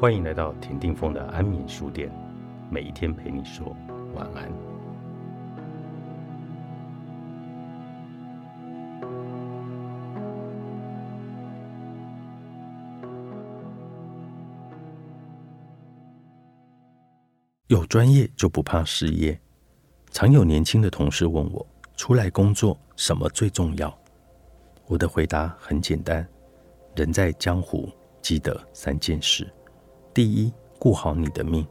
欢迎来到田定峰的安眠书店，每一天陪你说晚安。有专业就不怕失业。常有年轻的同事问我，出来工作什么最重要？我的回答很简单：人在江湖，记得三件事。第一，顾好你的命；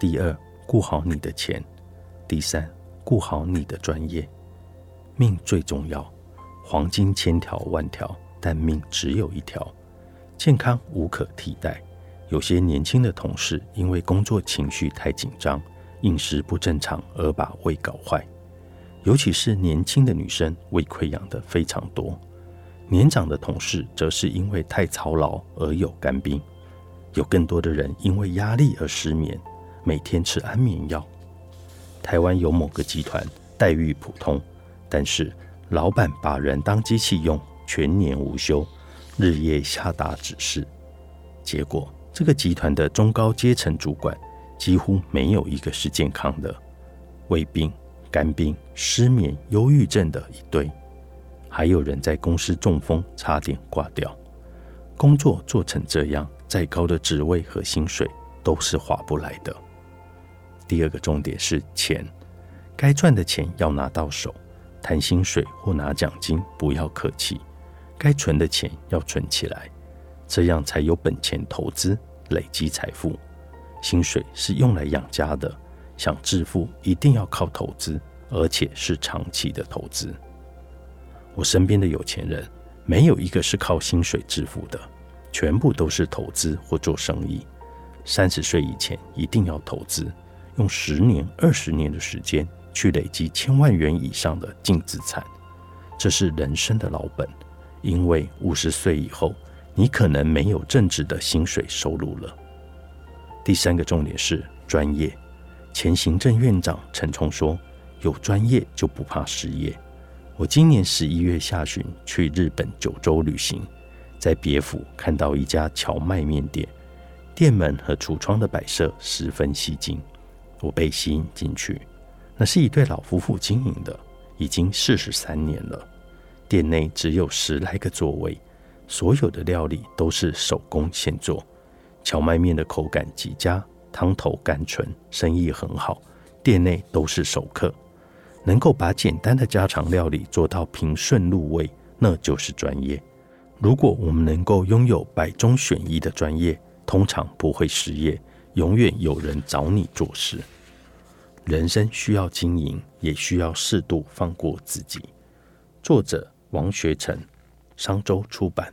第二，顾好你的钱；第三，顾好你的专业。命最重要，黄金千条万条，但命只有一条。健康无可替代。有些年轻的同事因为工作情绪太紧张，饮食不正常而把胃搞坏。尤其是年轻的女生，胃溃疡的非常多。年长的同事则是因为太操劳而有肝病。有更多的人因为压力而失眠，每天吃安眠药。台湾有某个集团待遇普通，但是老板把人当机器用，全年无休，日夜下达指示。结果，这个集团的中高阶层主管几乎没有一个是健康的，胃病、肝病、失眠、忧郁症的一堆，还有人在公司中风，差点挂掉。工作做成这样。再高的职位和薪水都是划不来的。第二个重点是钱，该赚的钱要拿到手，谈薪水或拿奖金不要客气。该存的钱要存起来，这样才有本钱投资累积财富。薪水是用来养家的，想致富一定要靠投资，而且是长期的投资。我身边的有钱人没有一个是靠薪水致富的。全部都是投资或做生意。三十岁以前一定要投资，用十年、二十年的时间去累积千万元以上的净资产，这是人生的老本。因为五十岁以后，你可能没有正职的薪水收入了。第三个重点是专业。前行政院长陈冲说：“有专业就不怕失业。”我今年十一月下旬去日本九州旅行。在别府看到一家荞麦面店，店门和橱窗的摆设十分吸睛，我被吸引进去。那是一对老夫妇经营的，已经四十三年了。店内只有十来个座位，所有的料理都是手工现做。荞麦面的口感极佳，汤头甘醇，生意很好。店内都是熟客，能够把简单的家常料理做到平顺入味，那就是专业。如果我们能够拥有百中选一的专业，通常不会失业，永远有人找你做事。人生需要经营，也需要适度放过自己。作者：王学成，商周出版。